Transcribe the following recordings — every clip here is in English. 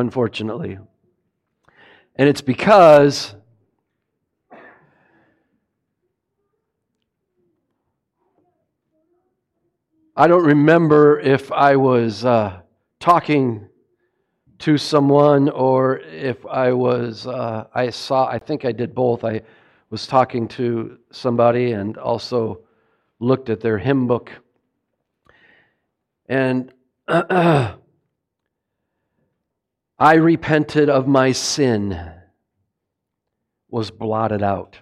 unfortunately. And it's because I don't remember if I was uh, talking to someone or if I was, uh, I saw, I think I did both. I was talking to somebody and also looked at their hymn book. And I repented of my sin, was blotted out.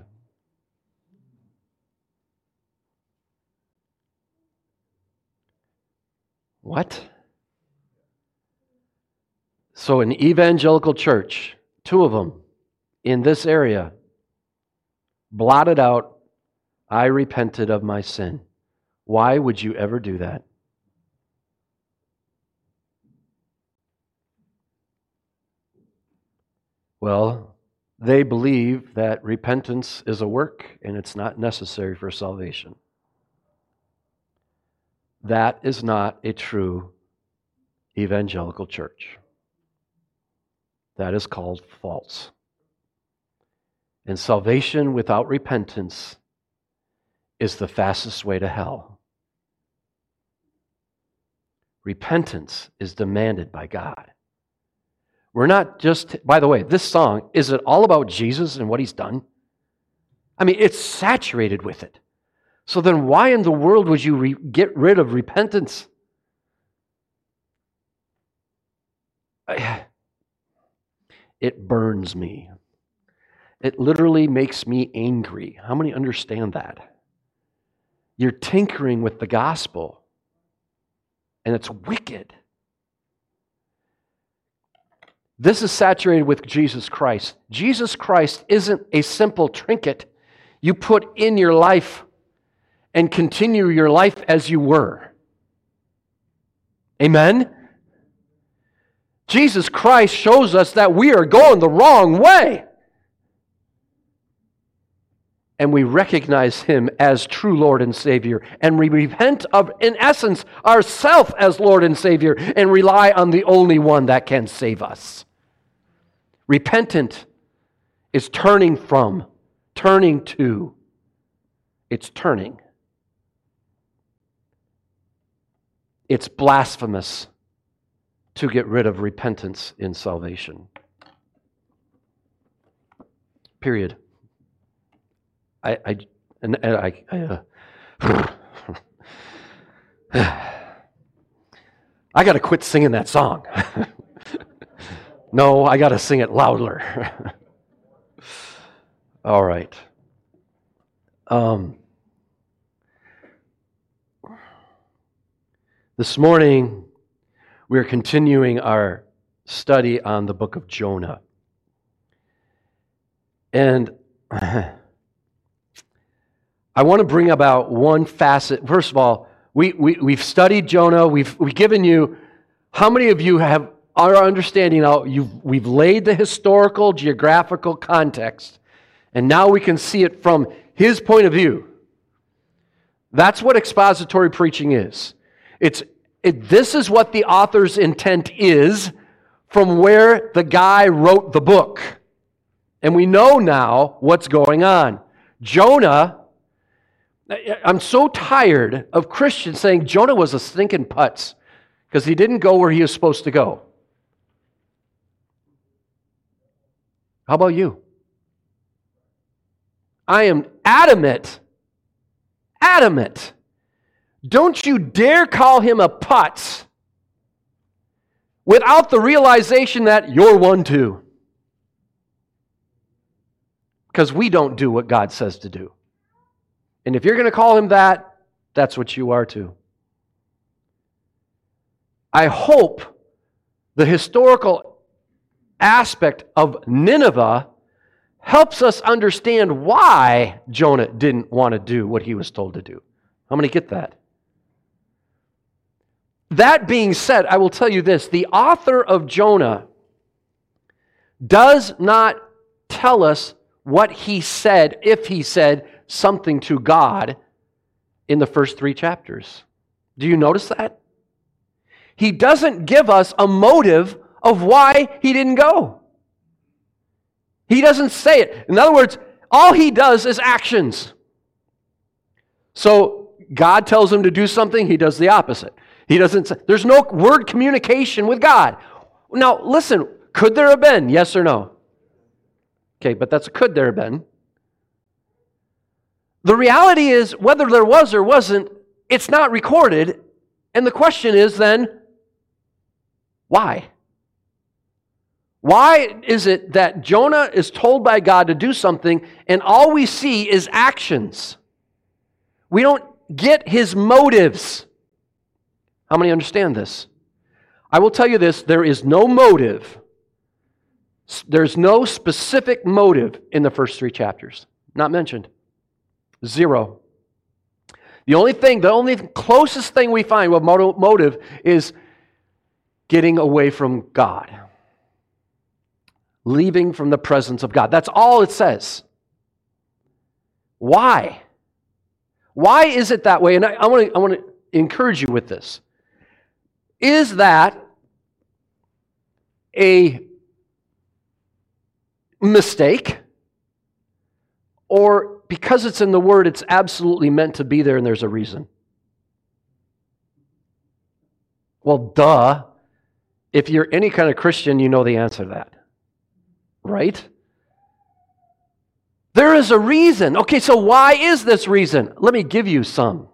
What? So, an evangelical church, two of them in this area, blotted out, I repented of my sin. Why would you ever do that? Well, they believe that repentance is a work and it's not necessary for salvation. That is not a true evangelical church. That is called false. And salvation without repentance is the fastest way to hell. Repentance is demanded by God. We're not just, by the way, this song, is it all about Jesus and what he's done? I mean, it's saturated with it. So then, why in the world would you re- get rid of repentance? It burns me. It literally makes me angry. How many understand that? You're tinkering with the gospel, and it's wicked. This is saturated with Jesus Christ. Jesus Christ isn't a simple trinket you put in your life and continue your life as you were. Amen? Jesus Christ shows us that we are going the wrong way. And we recognize Him as true Lord and Savior. And we repent of, in essence, ourself as Lord and Savior and rely on the only one that can save us. Repentant is turning from, turning to. It's turning. It's blasphemous to get rid of repentance in salvation. Period. I, I, and, and I, I, uh, I got to quit singing that song. no, I got to sing it louder. All right. Um, This morning, we are continuing our study on the book of Jonah. And I want to bring about one facet. First of all, we, we, we've studied Jonah, we've, we've given you, how many of you have our understanding now? We've laid the historical, geographical context, and now we can see it from his point of view. That's what expository preaching is. It's it, this is what the author's intent is from where the guy wrote the book. And we know now what's going on. Jonah, I'm so tired of Christians saying Jonah was a stinking putz because he didn't go where he was supposed to go. How about you? I am adamant, adamant don't you dare call him a putz without the realization that you're one too. Because we don't do what God says to do. And if you're going to call him that, that's what you are too. I hope the historical aspect of Nineveh helps us understand why Jonah didn't want to do what he was told to do. How many get that? That being said, I will tell you this the author of Jonah does not tell us what he said, if he said something to God in the first three chapters. Do you notice that? He doesn't give us a motive of why he didn't go. He doesn't say it. In other words, all he does is actions. So God tells him to do something, he does the opposite. He doesn't say, there's no word communication with God. Now, listen, could there have been? Yes or no? Okay, but that's a could there have been. The reality is, whether there was or wasn't, it's not recorded. And the question is then, why? Why is it that Jonah is told by God to do something and all we see is actions? We don't get his motives. How many understand this? I will tell you this there is no motive, there's no specific motive in the first three chapters. Not mentioned. Zero. The only thing, the only closest thing we find with motive is getting away from God, leaving from the presence of God. That's all it says. Why? Why is it that way? And I, I want to I want to encourage you with this. Is that a mistake? Or because it's in the Word, it's absolutely meant to be there and there's a reason? Well, duh. If you're any kind of Christian, you know the answer to that. Right? There is a reason. Okay, so why is this reason? Let me give you some.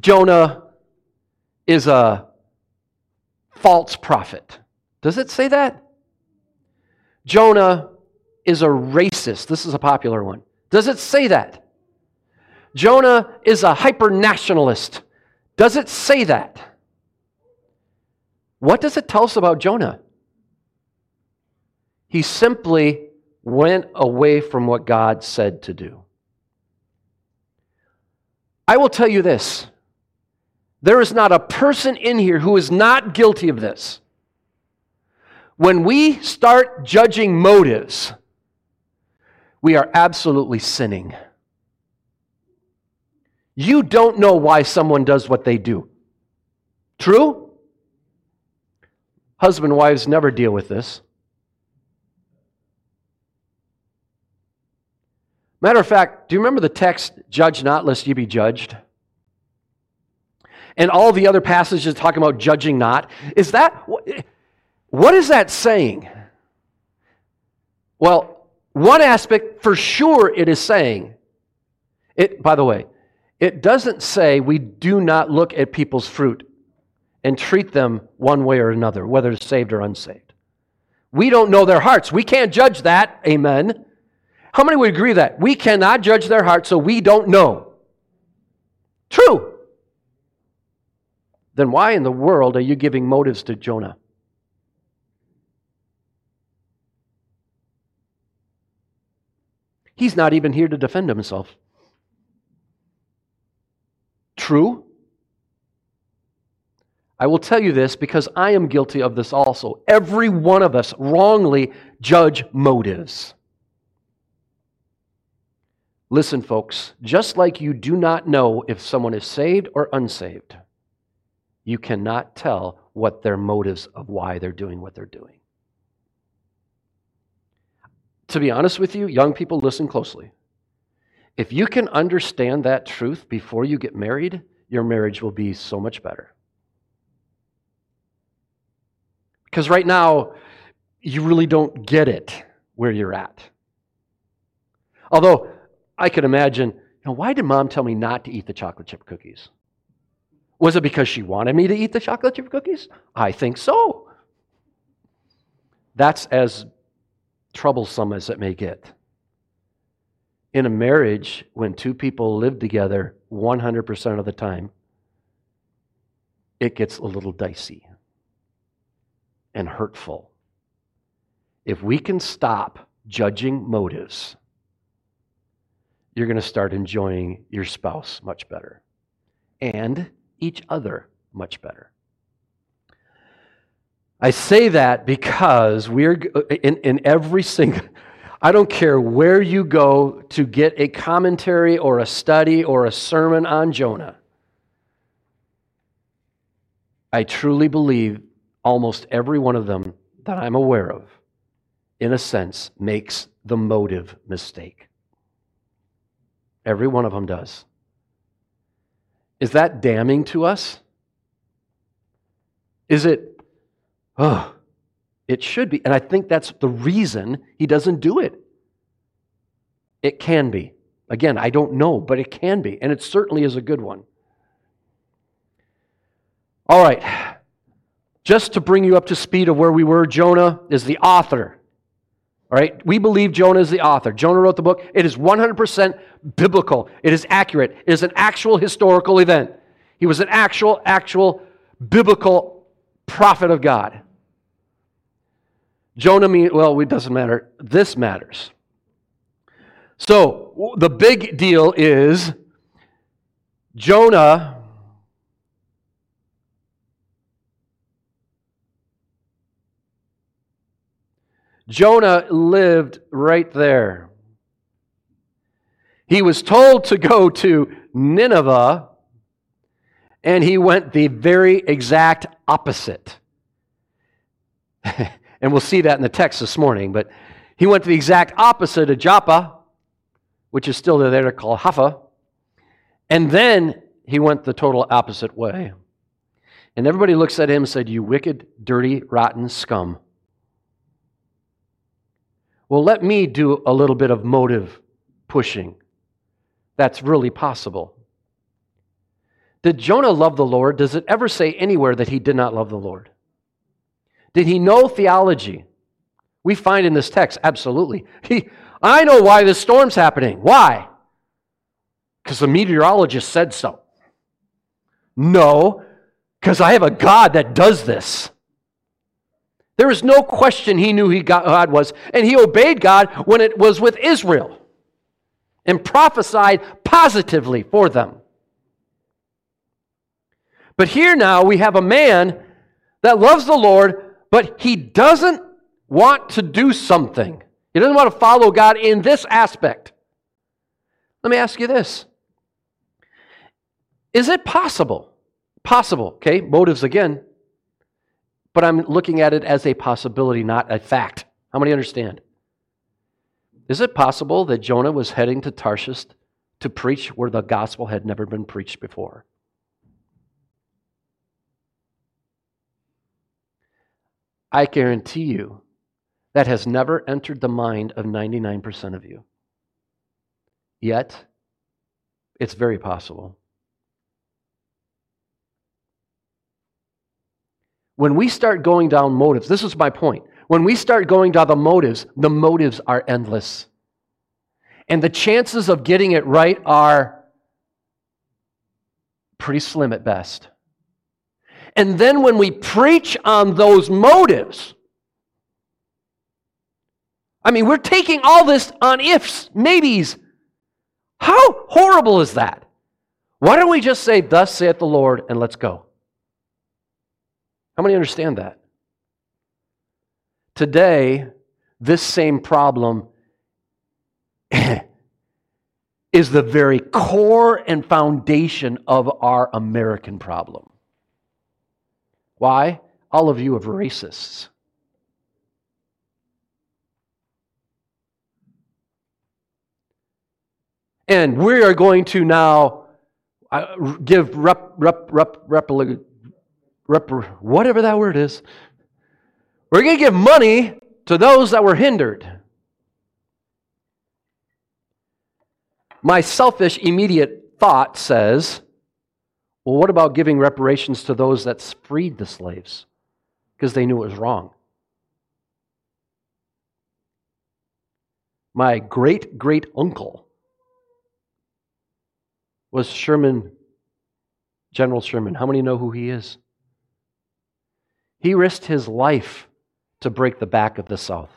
Jonah is a false prophet. Does it say that? Jonah is a racist. This is a popular one. Does it say that? Jonah is a hyper nationalist. Does it say that? What does it tell us about Jonah? He simply went away from what God said to do. I will tell you this there is not a person in here who is not guilty of this. When we start judging motives, we are absolutely sinning. You don't know why someone does what they do. True? Husband wives never deal with this. Matter of fact, do you remember the text, judge not lest you be judged? And all the other passages talking about judging not. Is that, what is that saying? Well, one aspect for sure it is saying, it, by the way, it doesn't say we do not look at people's fruit and treat them one way or another, whether saved or unsaved. We don't know their hearts. We can't judge that. Amen. How many would agree that? We cannot judge their heart, so we don't know. True. Then why in the world are you giving motives to Jonah? He's not even here to defend himself. True. I will tell you this because I am guilty of this also. Every one of us wrongly judge motives. Listen, folks, just like you do not know if someone is saved or unsaved, you cannot tell what their motives of why they're doing what they're doing. To be honest with you, young people, listen closely. If you can understand that truth before you get married, your marriage will be so much better. Because right now, you really don't get it where you're at. Although, I could imagine, you know, why did mom tell me not to eat the chocolate chip cookies? Was it because she wanted me to eat the chocolate chip cookies? I think so. That's as troublesome as it may get. In a marriage, when two people live together 100% of the time, it gets a little dicey and hurtful. If we can stop judging motives, you're going to start enjoying your spouse much better and each other much better. I say that because we're uh, in, in every single, I don't care where you go to get a commentary or a study or a sermon on Jonah. I truly believe almost every one of them that I'm aware of, in a sense, makes the motive mistake. Every one of them does. Is that damning to us? Is it, oh, it should be. And I think that's the reason he doesn't do it. It can be. Again, I don't know, but it can be. And it certainly is a good one. All right. Just to bring you up to speed of where we were, Jonah is the author. All right? We believe Jonah is the author. Jonah wrote the book. It is 100% biblical. It is accurate. It is an actual historical event. He was an actual, actual biblical prophet of God. Jonah mean well, it doesn't matter. This matters. So the big deal is Jonah Jonah lived right there. He was told to go to Nineveh, and he went the very exact opposite. and we'll see that in the text this morning, but he went to the exact opposite of Joppa, which is still there called Haffa, and then he went the total opposite way. And everybody looks at him and said, You wicked, dirty, rotten scum. Well, let me do a little bit of motive pushing. That's really possible. Did Jonah love the Lord? Does it ever say anywhere that he did not love the Lord? Did he know theology? We find in this text, absolutely. He, I know why this storm's happening. Why? Because the meteorologist said so. No, because I have a God that does this. There is no question he knew who God was, and he obeyed God when it was with Israel and prophesied positively for them. But here now we have a man that loves the Lord, but he doesn't want to do something. He doesn't want to follow God in this aspect. Let me ask you this Is it possible? Possible, okay, motives again but I'm looking at it as a possibility, not a fact. How many understand? Is it possible that Jonah was heading to Tarshish to preach where the gospel had never been preached before? I guarantee you that has never entered the mind of 99% of you. Yet, it's very possible. When we start going down motives, this is my point. When we start going down the motives, the motives are endless. And the chances of getting it right are pretty slim at best. And then when we preach on those motives, I mean, we're taking all this on ifs, maybes. How horrible is that? Why don't we just say, Thus saith the Lord, and let's go? How many understand that? Today, this same problem is the very core and foundation of our American problem. Why? All of you are racists. And we are going to now uh, give rep, rep, rep, rep, rep, whatever that word is. We're going to give money to those that were hindered. My selfish, immediate thought says, well, what about giving reparations to those that freed the slaves because they knew it was wrong? My great great uncle was Sherman, General Sherman. How many know who he is? He risked his life to break the back of the South.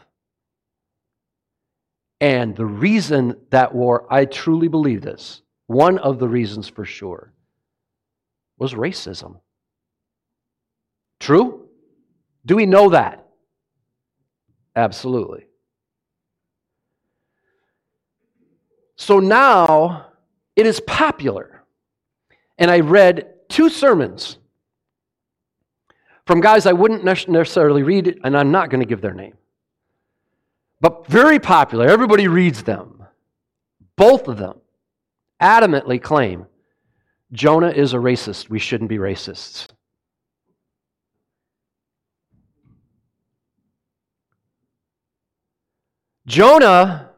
And the reason that war, I truly believe this, one of the reasons for sure, was racism. True? Do we know that? Absolutely. So now it is popular. And I read two sermons from guys I wouldn't necessarily read, and I'm not going to give their name. But very popular. Everybody reads them. Both of them adamantly claim Jonah is a racist. We shouldn't be racists. Jonah,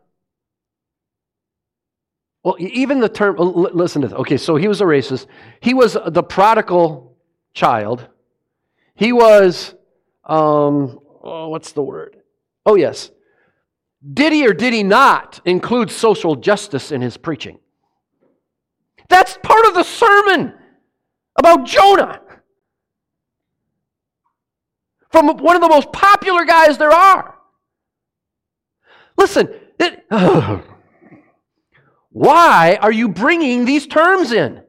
well, even the term, listen to this. Okay, so he was a racist. He was the prodigal child. He was, um, oh, what's the word? Oh, yes. Did he or did he not include social justice in his preaching? That's part of the sermon about Jonah. From one of the most popular guys there are. Listen, it, uh, why are you bringing these terms in?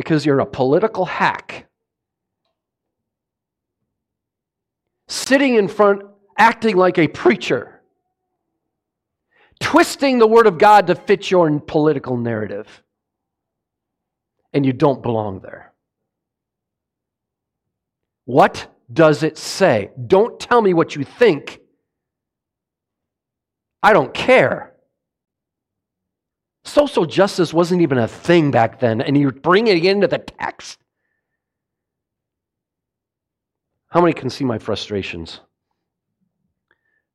Because you're a political hack. Sitting in front, acting like a preacher, twisting the Word of God to fit your political narrative. And you don't belong there. What does it say? Don't tell me what you think. I don't care. Social justice wasn't even a thing back then, and you're bringing it into the text. How many can see my frustrations?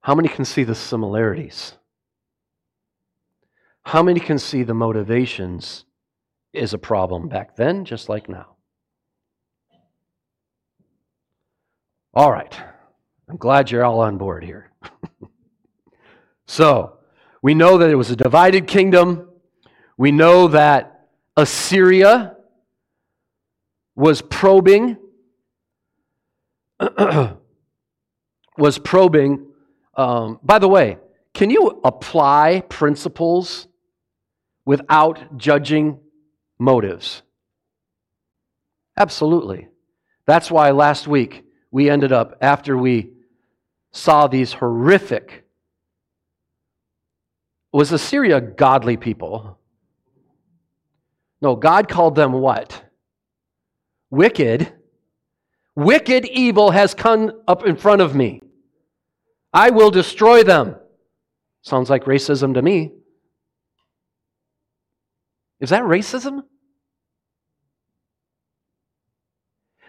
How many can see the similarities? How many can see the motivations is a problem back then, just like now? All right. I'm glad you're all on board here. so, we know that it was a divided kingdom. We know that Assyria was probing, was probing. Um, by the way, can you apply principles without judging motives? Absolutely. That's why last week we ended up, after we saw these horrific, was Assyria godly people? No, God called them what? Wicked. Wicked evil has come up in front of me. I will destroy them. Sounds like racism to me. Is that racism?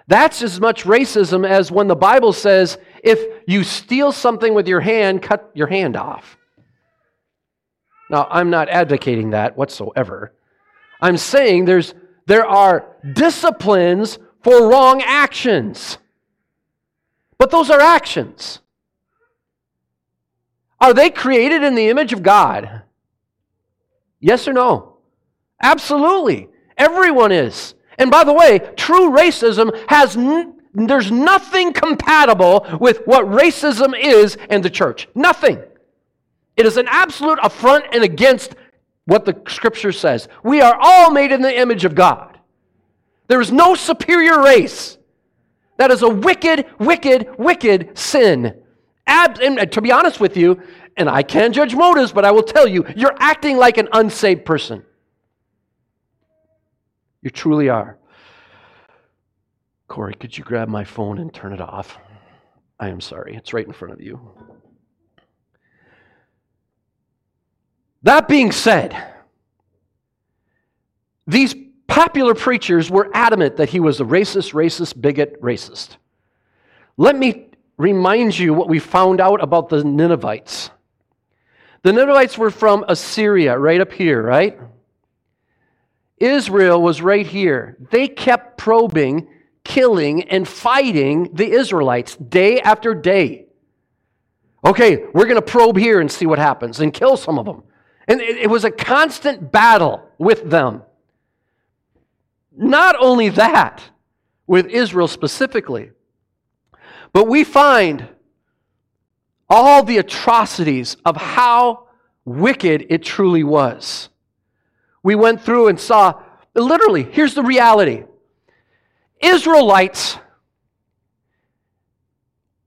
That's as much racism as when the Bible says, if you steal something with your hand, cut your hand off. Now, I'm not advocating that whatsoever. I'm saying there's, there are disciplines for wrong actions. But those are actions. Are they created in the image of God? Yes or no? Absolutely. Everyone is. And by the way, true racism has n- there's nothing compatible with what racism is in the church. Nothing. It is an absolute affront and against what the scripture says. We are all made in the image of God. There is no superior race. That is a wicked, wicked, wicked sin. Ab- and to be honest with you, and I can't judge motives, but I will tell you, you're acting like an unsaved person. You truly are. Corey, could you grab my phone and turn it off? I am sorry. It's right in front of you. That being said, these popular preachers were adamant that he was a racist, racist, bigot, racist. Let me remind you what we found out about the Ninevites. The Ninevites were from Assyria, right up here, right? Israel was right here. They kept probing, killing, and fighting the Israelites day after day. Okay, we're going to probe here and see what happens and kill some of them. And it, was a constant battle with them. Not only that, with Israel specifically, but we find all the atrocities of how wicked it truly was we went through and saw literally, here's the reality Israelites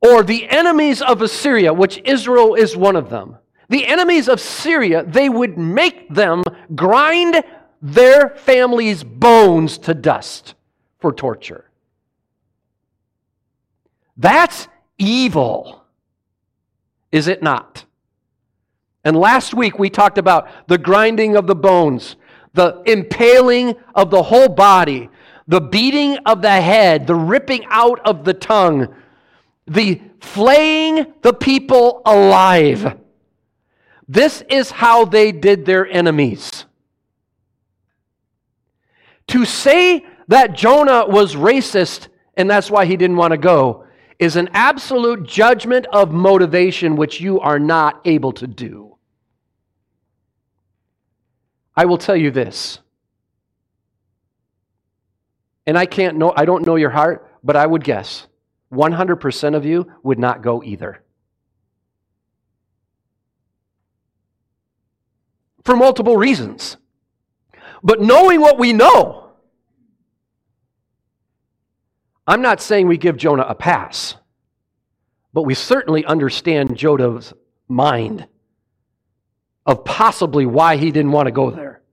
or the enemies of Assyria, which Israel is one of them, the enemies of Syria, they would make them grind their families' bones to dust for torture. That's evil, is it not? And last week we talked about the grinding of the bones, the impaling of the whole body, the beating of the head, the ripping out of the tongue, the flaying the people alive. This is how they did their enemies. To say that Jonah was racist and that's why he didn't want to go is an absolute judgment of motivation which you are not able to do. I will tell you this. And I can't know I don't know your heart, but I would guess 100% of you would not go either. For multiple reasons. But knowing what we know, I'm not saying we give Jonah a pass, but we certainly understand Jonah's mind of possibly why he didn't want to go there.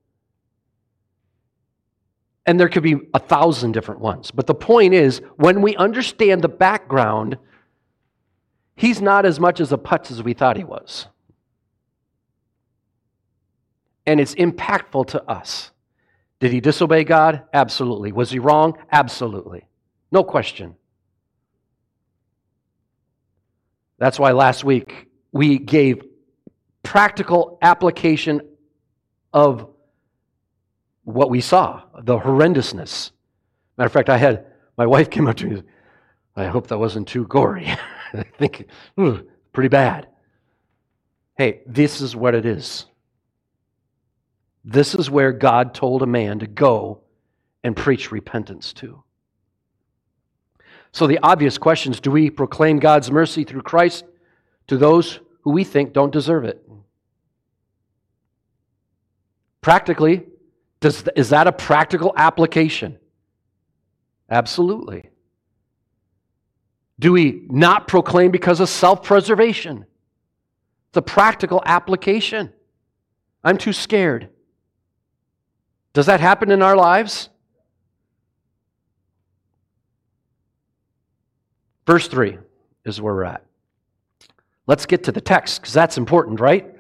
And there could be a thousand different ones. But the point is, when we understand the background, he's not as much as a putz as we thought he was. And it's impactful to us. Did he disobey God? Absolutely. Was he wrong? Absolutely. No question. That's why last week we gave practical application of what we saw, the horrendousness. Matter of fact, I had my wife came up to me. I hope that wasn't too gory. I think hmm, pretty bad. Hey, this is what it is. This is where God told a man to go and preach repentance to. So the obvious question is do we proclaim God's mercy through Christ to those who we think don't deserve it? Practically, does, is that a practical application? Absolutely. Do we not proclaim because of self preservation? It's a practical application. I'm too scared. Does that happen in our lives? Verse 3 is where we're at. Let's get to the text because that's important, right?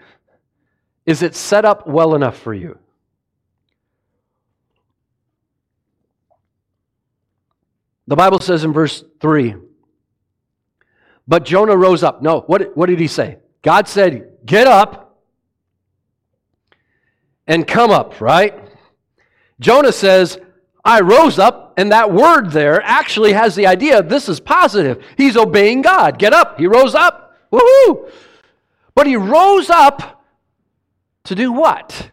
Is it set up well enough for you? The Bible says in verse 3 But Jonah rose up. No, what, what did he say? God said, Get up and come up, right? Jonah says, I rose up, and that word there actually has the idea this is positive. He's obeying God. Get up. He rose up. Woohoo! But he rose up to do what?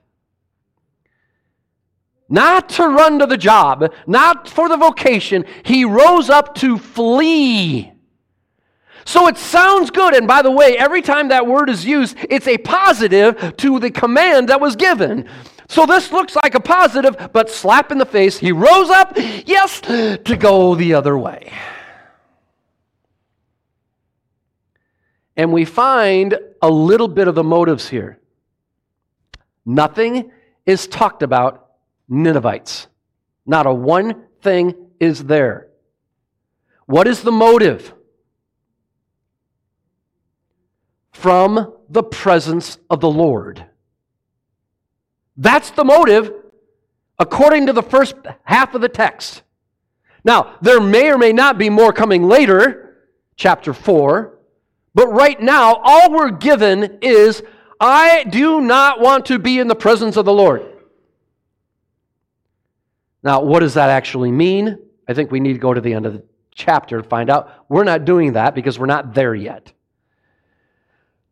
Not to run to the job, not for the vocation. He rose up to flee. So it sounds good. And by the way, every time that word is used, it's a positive to the command that was given. So this looks like a positive, but slap in the face. He rose up, yes, to go the other way. And we find a little bit of the motives here. Nothing is talked about Ninevites. Not a one thing is there. What is the motive? From the presence of the Lord. That's the motive according to the first half of the text. Now, there may or may not be more coming later, chapter 4, but right now, all we're given is I do not want to be in the presence of the Lord. Now, what does that actually mean? I think we need to go to the end of the chapter to find out. We're not doing that because we're not there yet.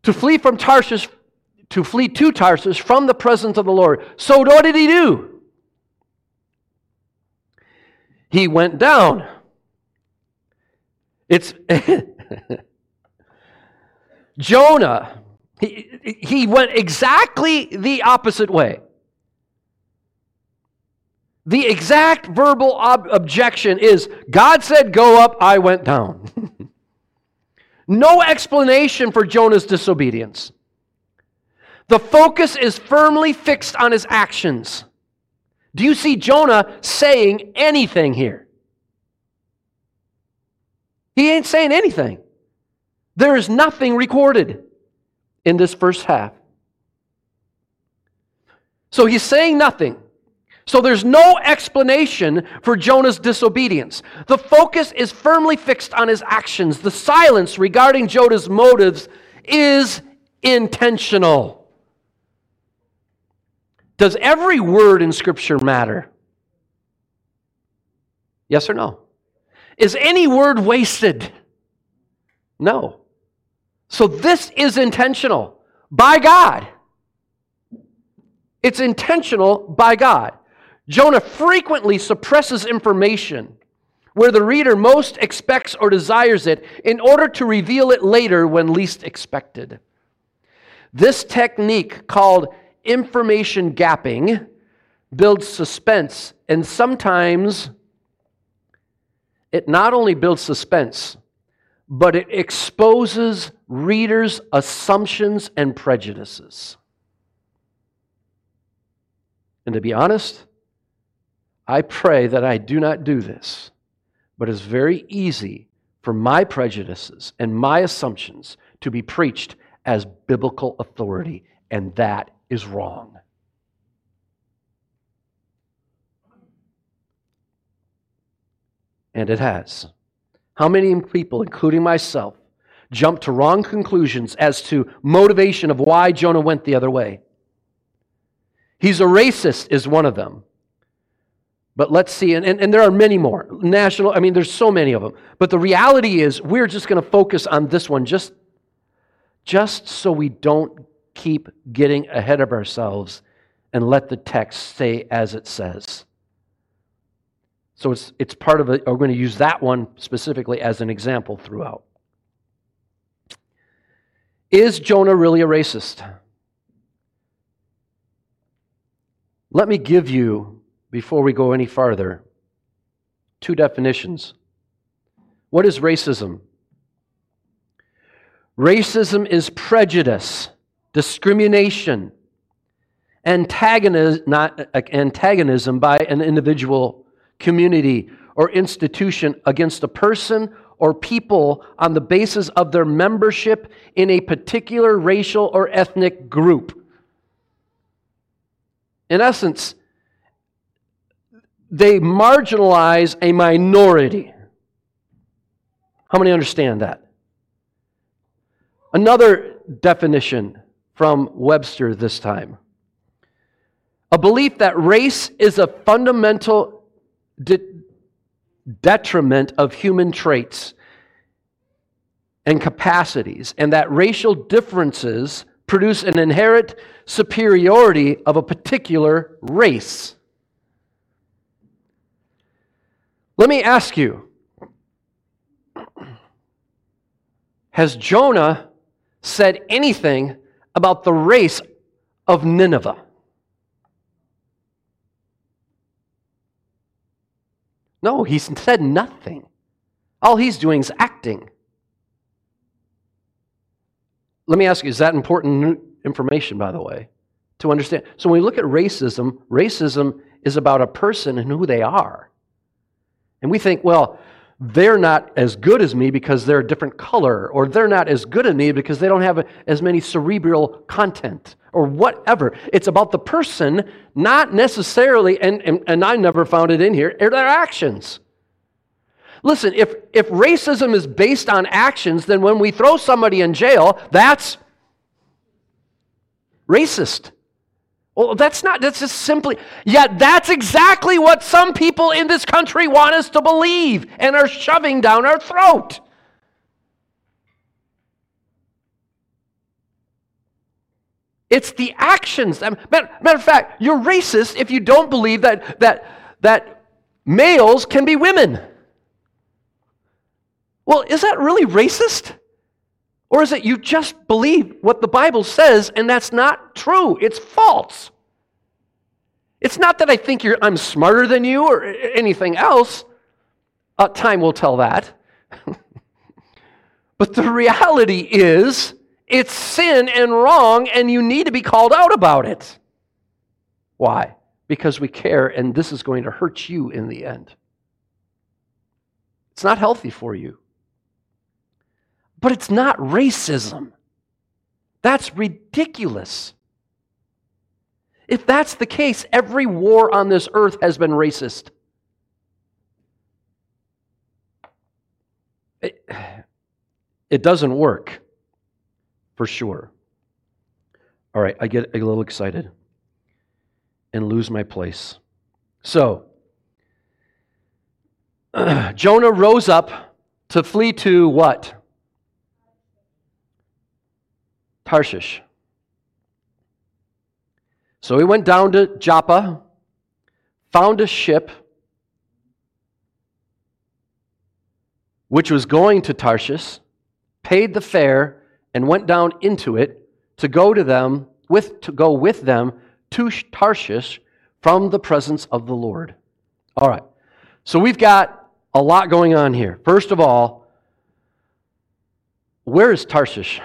To flee from Tarshish to flee to Tarsus from the presence of the Lord. So what did he do? He went down. It's Jonah. He, he went exactly the opposite way. The exact verbal ob- objection is God said, Go up, I went down. no explanation for Jonah's disobedience. The focus is firmly fixed on his actions. Do you see Jonah saying anything here? He ain't saying anything. There is nothing recorded in this first half. So he's saying nothing. So there's no explanation for Jonah's disobedience. The focus is firmly fixed on his actions. The silence regarding Jonah's motives is intentional. Does every word in Scripture matter? Yes or no? Is any word wasted? No. So this is intentional by God. It's intentional by God. Jonah frequently suppresses information where the reader most expects or desires it in order to reveal it later when least expected. This technique, called information gapping, builds suspense and sometimes it not only builds suspense, but it exposes readers' assumptions and prejudices. And to be honest, I pray that I do not do this, but it's very easy for my prejudices and my assumptions to be preached as biblical authority, and that is wrong. And it has. How many people, including myself, jump to wrong conclusions as to motivation of why Jonah went the other way? He's a racist, is one of them. But let's see, and, and, and, there are many more. National, I mean, there's so many of them. But the reality is, we're just going to focus on this one just, just so we don't keep getting ahead of ourselves and let the text say as it says. So it's, it's part of it. We're going to use that one specifically as an example throughout. Is Jonah really a racist? Let me give you, before we go any farther, two definitions. What is racism? Racism is prejudice, discrimination, antagonism, antagonism by an individual community, or institution against a person or people on the basis of their membership in a particular racial or ethnic group. In essence, they marginalize a minority. How many understand that? Another definition from Webster this time a belief that race is a fundamental de- detriment of human traits and capacities, and that racial differences produce an inherent superiority of a particular race. Let me ask you Has Jonah said anything about the race of Nineveh? No, he said nothing. All he's doing is acting. Let me ask you, is that important information, by the way, to understand? So when we look at racism, racism is about a person and who they are. And we think, well, they're not as good as me because they're a different color, or they're not as good as me because they don't have as many cerebral content, or whatever. It's about the person, not necessarily, and, and, and I never found it in here, their actions. Listen, if, if racism is based on actions, then when we throw somebody in jail, that's racist. Well, that's not, that's just simply, yet that's exactly what some people in this country want us to believe and are shoving down our throat. It's the actions. Matter, matter of fact, you're racist if you don't believe that, that, that males can be women. Well, is that really racist? Or is it you just believe what the Bible says and that's not true? It's false. It's not that I think I'm smarter than you or anything else. Uh, time will tell that. but the reality is, it's sin and wrong, and you need to be called out about it. Why? Because we care, and this is going to hurt you in the end. It's not healthy for you. But it's not racism. That's ridiculous. If that's the case, every war on this earth has been racist. It, it doesn't work, for sure. All right, I get a little excited and lose my place. So, Jonah rose up to flee to what? Tarshish. So he went down to Joppa, found a ship which was going to Tarshish, paid the fare, and went down into it to go to them with to go with them to Tarshish from the presence of the Lord. All right. So we've got a lot going on here. First of all, where is Tarshish?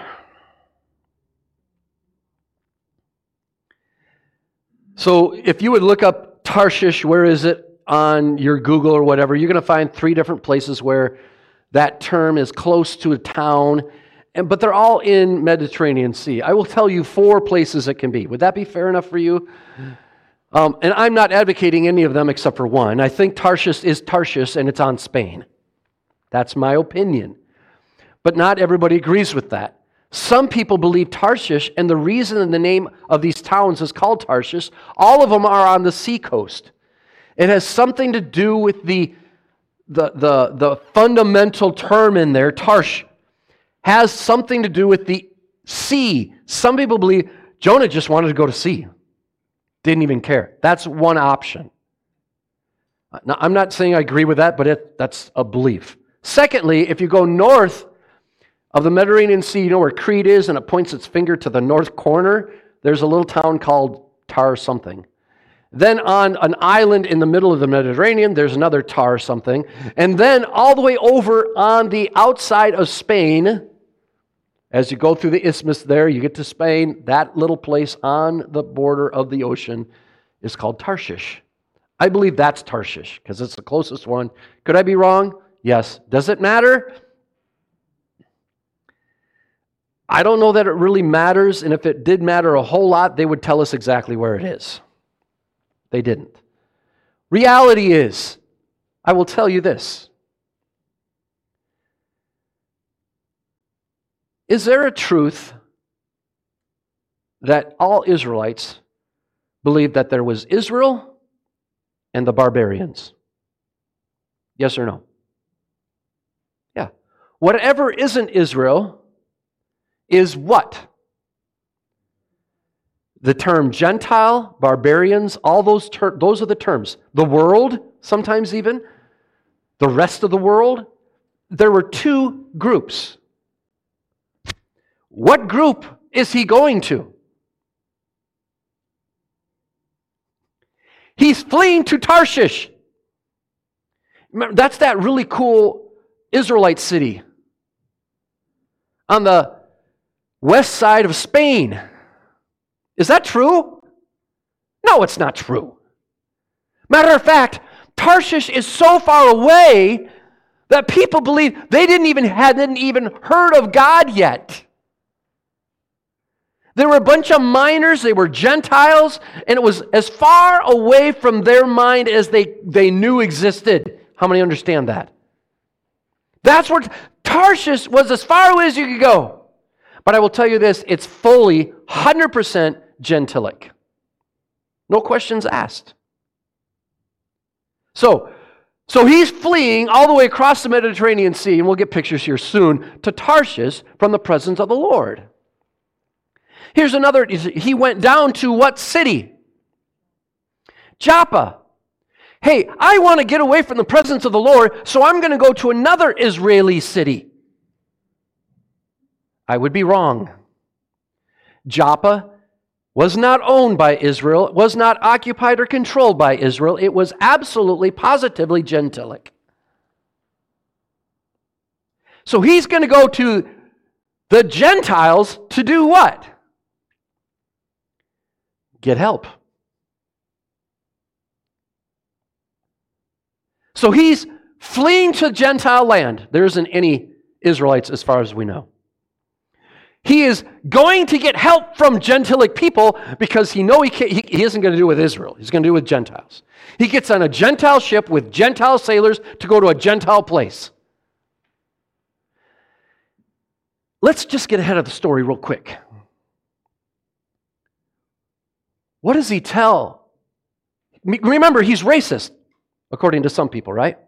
So if you would look up Tarshish, where is it on your Google or whatever, you're going to find three different places where that term is close to a town, and, but they're all in Mediterranean Sea. I will tell you four places it can be. Would that be fair enough for you? Um, and I'm not advocating any of them except for one. I think Tarshish is Tarshish and it's on Spain. That's my opinion. But not everybody agrees with that. Some people believe Tarshish, and the reason the name of these towns is called Tarshish, all of them are on the seacoast. It has something to do with the, the, the, the fundamental term in there, Tarsh, has something to do with the sea. Some people believe Jonah just wanted to go to sea, didn't even care. That's one option. Now, I'm not saying I agree with that, but it, that's a belief. Secondly, if you go north of the Mediterranean Sea, you know where Crete is, and it points its finger to the north corner. There's a little town called Tar something. Then on an island in the middle of the Mediterranean, there's another Tar something. And then all the way over on the outside of Spain, as you go through the isthmus there, you get to Spain. That little place on the border of the ocean is called Tarshish. I believe that's Tarshish because it's the closest one. Could I be wrong? Yes. Does it matter? I don't know that it really matters, and if it did matter a whole lot, they would tell us exactly where it is. They didn't. Reality is, I will tell you this. Is there a truth that all Israelites believed that there was Israel and the barbarians? Yes or no? Yeah. Whatever isn't Israel, is what? The term Gentile, barbarians, all those ter- those are the terms. The world, sometimes even, the rest of the world. There were two groups. What group is he going to? He's fleeing to Tarshish. Remember, that's that really cool Israelite city on the west side of Spain. Is that true? No, it's not true. Matter of fact, Tarshish is so far away that people believe they didn't even hadn't even heard of God yet. There were a bunch of miners, they were Gentiles, and it was as far away from their mind as they, they knew existed. How many understand that? That's where Tarshish was as far away as you could go. But I will tell you this it's fully 100% gentilic. No questions asked. So, so he's fleeing all the way across the Mediterranean Sea, and we'll get pictures here soon, to Tarshish from the presence of the Lord. Here's another, he went down to what city? Joppa. Hey, I want to get away from the presence of the Lord, so I'm going to go to another Israeli city. I would be wrong. Joppa was not owned by Israel, was not occupied or controlled by Israel. It was absolutely, positively gentilic. So he's going to go to the Gentiles to do what? Get help. So he's fleeing to Gentile land. There isn't any Israelites as far as we know. He is going to get help from Gentilic people because he know he, he, he isn't going to do it with Israel. He's going to do it with Gentiles. He gets on a Gentile ship with Gentile sailors to go to a Gentile place. Let's just get ahead of the story real quick. What does he tell? Remember, he's racist, according to some people, right?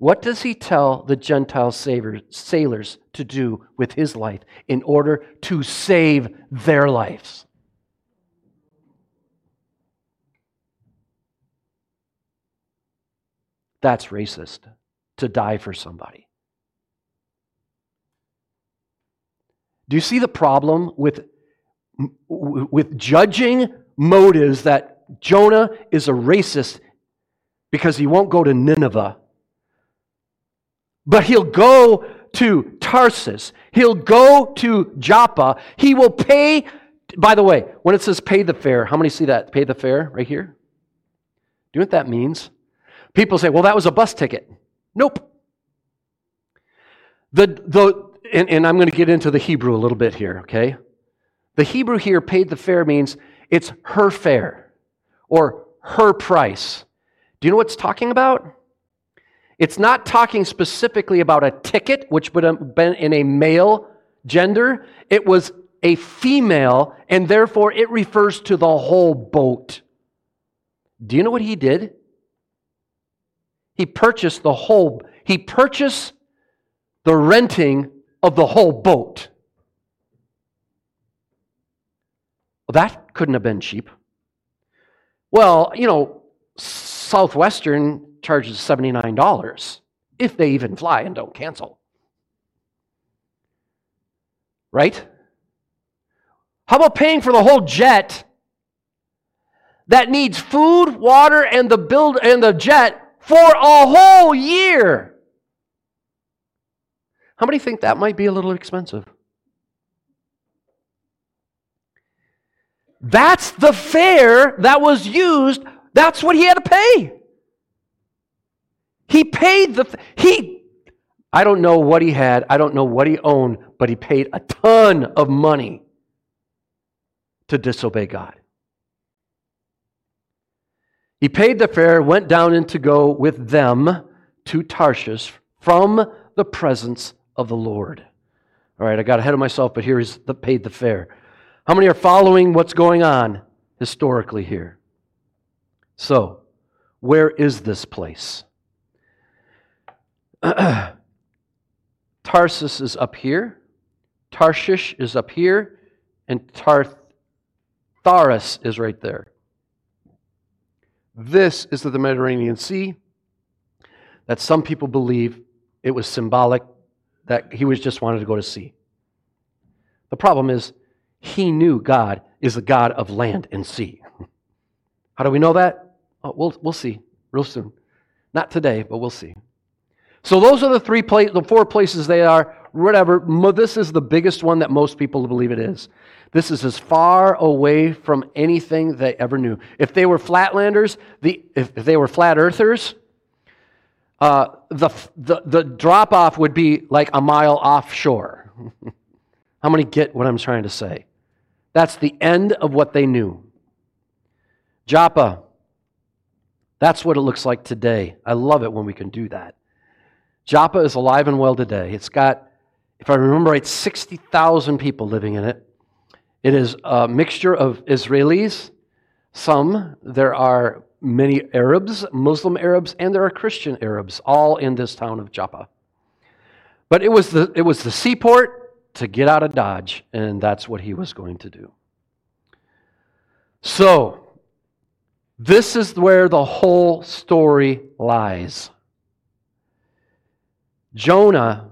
What does he tell the Gentile sailors to do with his life in order to save their lives? That's racist to die for somebody. Do you see the problem with, with judging motives that Jonah is a racist because he won't go to Nineveh but he'll go to Tarsus. He'll go to Joppa. He will pay. By the way, when it says pay the fare, how many see that? Pay the fare right here? Do you know what that means? People say, well, that was a bus ticket. Nope. The, the, and, and I'm going to get into the Hebrew a little bit here, okay? The Hebrew here, paid the fare, means it's her fare or her price. Do you know what it's talking about? It's not talking specifically about a ticket, which would have been in a male gender. It was a female, and therefore it refers to the whole boat. Do you know what he did? He purchased the whole, he purchased the renting of the whole boat. Well, that couldn't have been cheap. Well, you know, Southwestern charges $79 if they even fly and don't cancel. Right? How about paying for the whole jet that needs food, water, and the build and the jet for a whole year? How many think that might be a little expensive? That's the fare that was used. That's what he had to pay. He paid the, he, I don't know what he had, I don't know what he owned, but he paid a ton of money to disobey God. He paid the fare, went down in to go with them to Tarshish from the presence of the Lord. All right, I got ahead of myself, but here is the paid the fare. How many are following what's going on historically here? So, where is this place? Tarsus is up here, Tarshish is up here, and Tarth- is right there. This is the Mediterranean Sea that some people believe it was symbolic that he was just wanted to go to sea. The problem is he knew God is the God of land and sea. How do we know that? Oh, we'll, we'll see real soon. Not today, but we'll see. So those are the three pla- the four places they are. Whatever. This is the biggest one that most people believe it is. This is as far away from anything they ever knew. If they were flatlanders, the, if, if they were flat earthers, uh, the, the, the drop off would be like a mile offshore. How many get what I'm trying to say? That's the end of what they knew. Joppa, that's what it looks like today. I love it when we can do that. Joppa is alive and well today. It's got, if I remember right, 60,000 people living in it. It is a mixture of Israelis, some, there are many Arabs, Muslim Arabs, and there are Christian Arabs, all in this town of Joppa. But it was the, it was the seaport to get out of Dodge, and that's what he was going to do. So, this is where the whole story lies. Jonah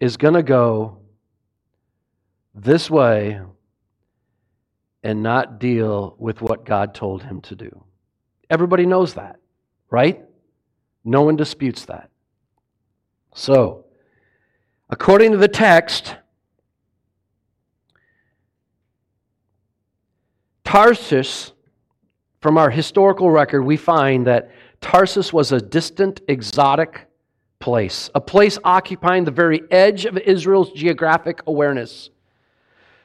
is going to go this way and not deal with what God told him to do. Everybody knows that, right? No one disputes that. So, according to the text, Tarsus, from our historical record, we find that Tarsus was a distant, exotic place, a place occupying the very edge of Israel's geographic awareness.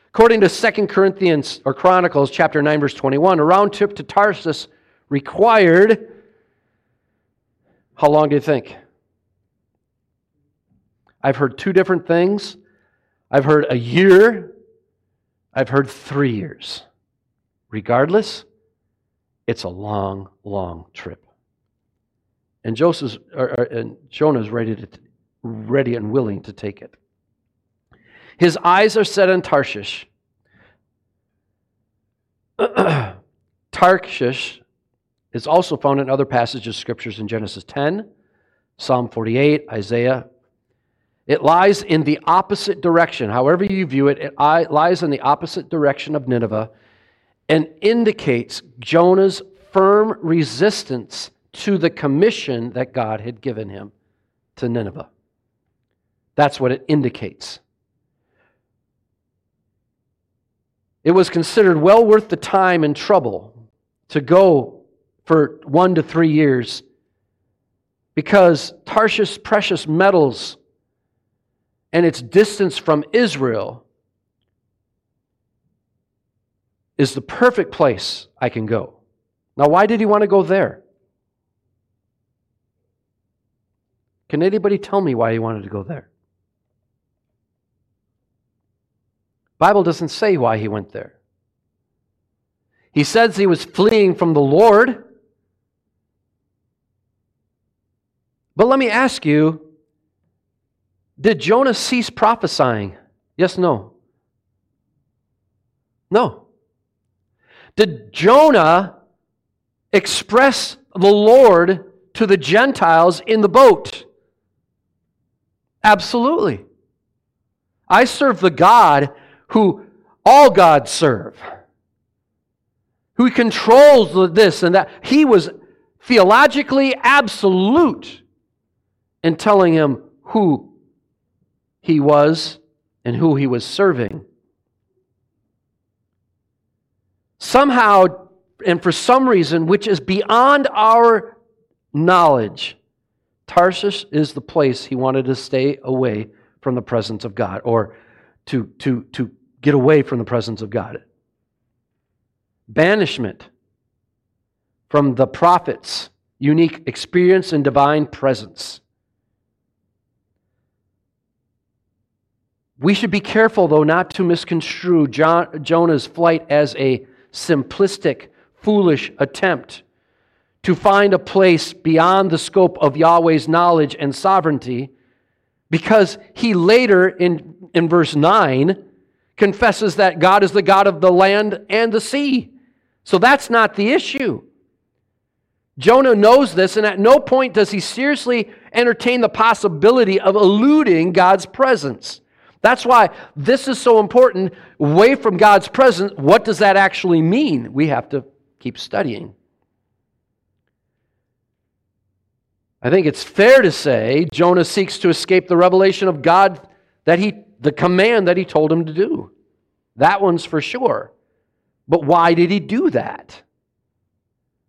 According to 2 Corinthians or Chronicles chapter 9 verse 21, a round trip to Tarsus required how long do you think? I've heard two different things. I've heard a year. I've heard 3 years. Regardless, it's a long, long trip. And Joseph's and Jonah's ready to ready and willing to take it. His eyes are set on Tarshish. Tarshish is also found in other passages of scriptures in Genesis 10, Psalm 48, Isaiah. It lies in the opposite direction. However you view it, it lies in the opposite direction of Nineveh and indicates Jonah's firm resistance to the commission that God had given him to Nineveh. That's what it indicates. It was considered well worth the time and trouble to go for one to three years because Tarshish precious metals and its distance from Israel is the perfect place I can go. Now, why did he want to go there? Can anybody tell me why he wanted to go there? Bible doesn't say why he went there. He says he was fleeing from the Lord. But let me ask you did Jonah cease prophesying? Yes, no. No. Did Jonah express the Lord to the Gentiles in the boat? Absolutely. I serve the God who all gods serve, who controls this and that. He was theologically absolute in telling him who he was and who he was serving. Somehow, and for some reason, which is beyond our knowledge, Tarsus is the place he wanted to stay away from the presence of God or to, to, to get away from the presence of God. Banishment from the prophet's unique experience and divine presence. We should be careful, though, not to misconstrue John, Jonah's flight as a simplistic, foolish attempt to find a place beyond the scope of Yahweh's knowledge and sovereignty, because he later, in, in verse 9, confesses that God is the God of the land and the sea. So that's not the issue. Jonah knows this, and at no point does he seriously entertain the possibility of eluding God's presence. That's why this is so important. Away from God's presence, what does that actually mean? We have to keep studying. I think it's fair to say Jonah seeks to escape the revelation of God that he the command that he told him to do. That one's for sure. But why did he do that?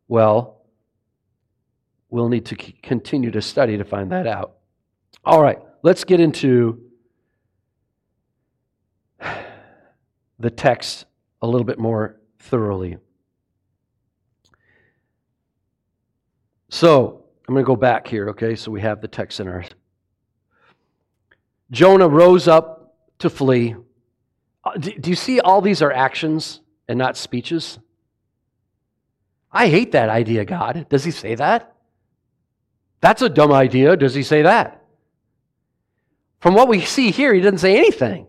Well, we'll need to continue to study to find that out. All right, let's get into the text a little bit more thoroughly. So, I'm going to go back here, okay? So we have the text in our. Jonah rose up to flee. Uh, do you see all these are actions and not speeches? I hate that idea, God. Does he say that? That's a dumb idea. Does he say that? From what we see here, he doesn't say anything.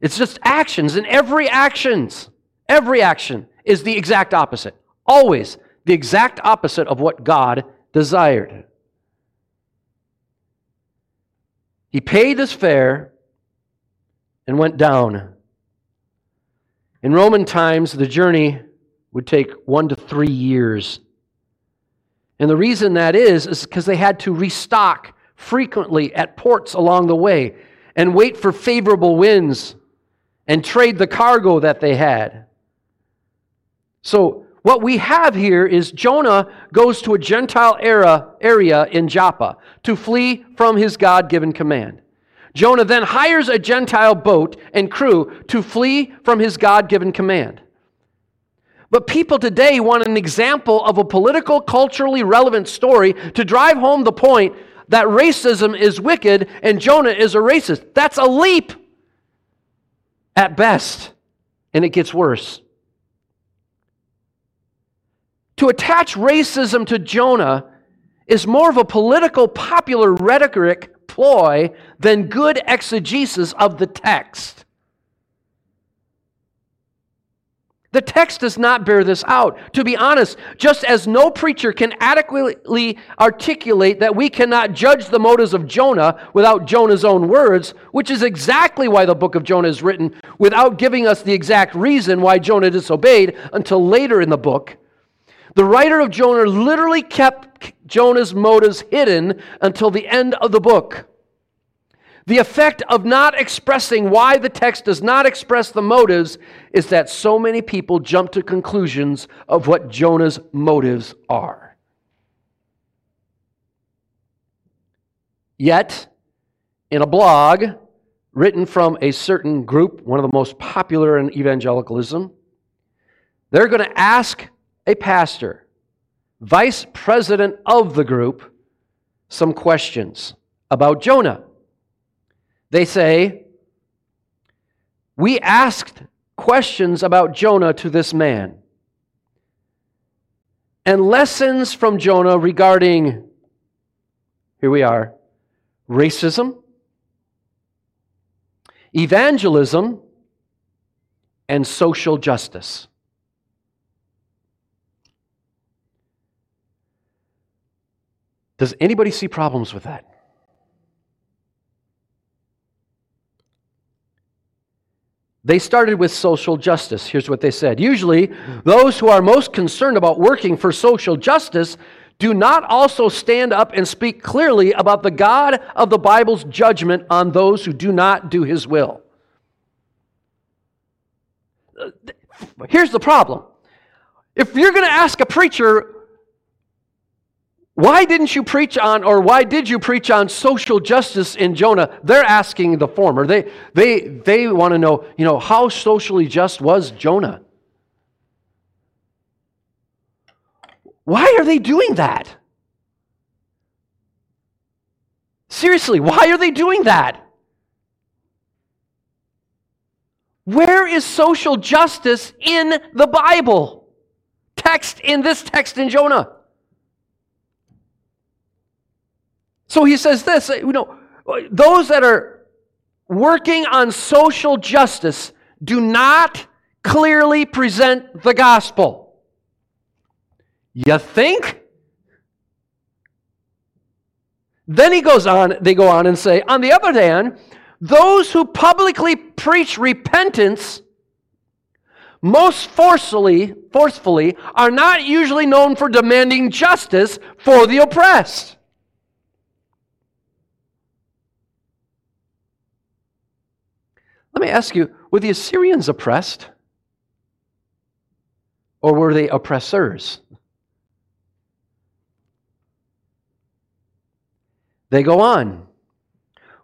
It's just actions, and every actions, every action is the exact opposite. Always the exact opposite of what God desired. He paid his fare and went down. In Roman times, the journey would take one to three years. And the reason that is, is because they had to restock frequently at ports along the way and wait for favorable winds and trade the cargo that they had. So What we have here is Jonah goes to a Gentile era, area in Joppa to flee from his God given command. Jonah then hires a Gentile boat and crew to flee from his God given command. But people today want an example of a political, culturally relevant story to drive home the point that racism is wicked and Jonah is a racist. That's a leap at best, and it gets worse. To attach racism to Jonah is more of a political, popular rhetoric ploy than good exegesis of the text. The text does not bear this out. To be honest, just as no preacher can adequately articulate that we cannot judge the motives of Jonah without Jonah's own words, which is exactly why the book of Jonah is written without giving us the exact reason why Jonah disobeyed until later in the book, the writer of Jonah literally kept Jonah's motives hidden until the end of the book. The effect of not expressing why the text does not express the motives is that so many people jump to conclusions of what Jonah's motives are. Yet, in a blog written from a certain group, one of the most popular in evangelicalism, they're going to ask a pastor, vice president of the group, some questions about Jonah. They say, We asked questions about Jonah to this man. And lessons from Jonah regarding, here we are, racism, evangelism, and social justice. Does anybody see problems with that? They started with social justice. Here's what they said. Usually, those who are most concerned about working for social justice do not also stand up and speak clearly about the God of the Bible's judgment on those who do not do his will. Uh, here's the problem. If you're going to ask a preacher why didn't you preach on, or why did you preach on social justice in Jonah? They're asking the former. They, they, they want to know, you know, how socially just was Jonah? Why are they doing that? Seriously, why are they doing that? Where is social justice in the Bible? Text in this text in Jonah. So he says this, you know, those that are working on social justice do not clearly present the gospel. You think? Then he goes on, they go on and say, on the other hand, those who publicly preach repentance most forcefully, forcefully are not usually known for demanding justice for the oppressed. Let me ask you were the Assyrians oppressed? Or were they oppressors? They go on.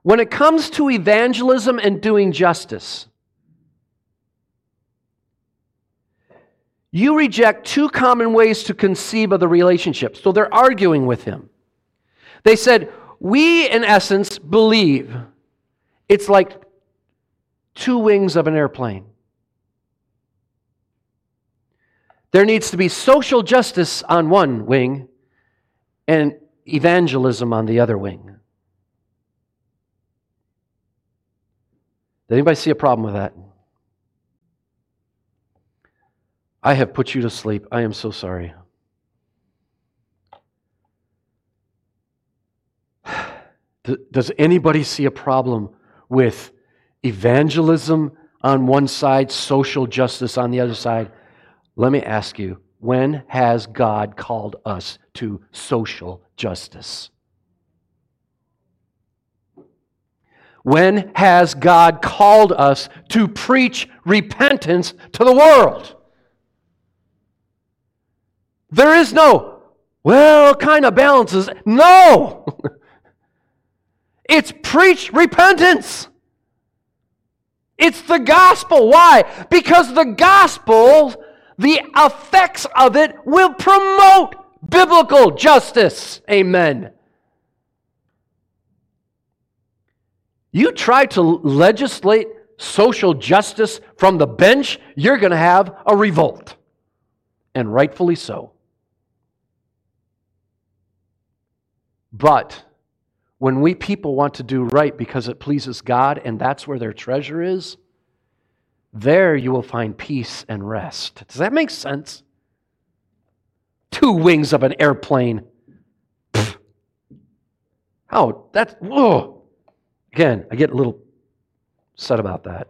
When it comes to evangelism and doing justice, you reject two common ways to conceive of the relationship. So they're arguing with him. They said, We, in essence, believe it's like two wings of an airplane. There needs to be social justice on one wing and evangelism on the other wing. Did anybody see a problem with that? I have put you to sleep. I am so sorry. Does anybody see a problem with evangelism on one side, social justice on the other side. Let me ask you when has God called us to social justice? When has God called us to preach repentance to the world? There is no, well, kind of balances. No! it's preach repentance. It's the gospel. Why? Because the gospel, the effects of it will promote biblical justice. Amen. You try to legislate social justice from the bench, you're going to have a revolt. And rightfully so. But when we people want to do right because it pleases God and that's where their treasure is, there you will find peace and rest. Does that make sense? Two wings of an airplane. Pfft. How? That's, whoa. Again, I get a little upset about that.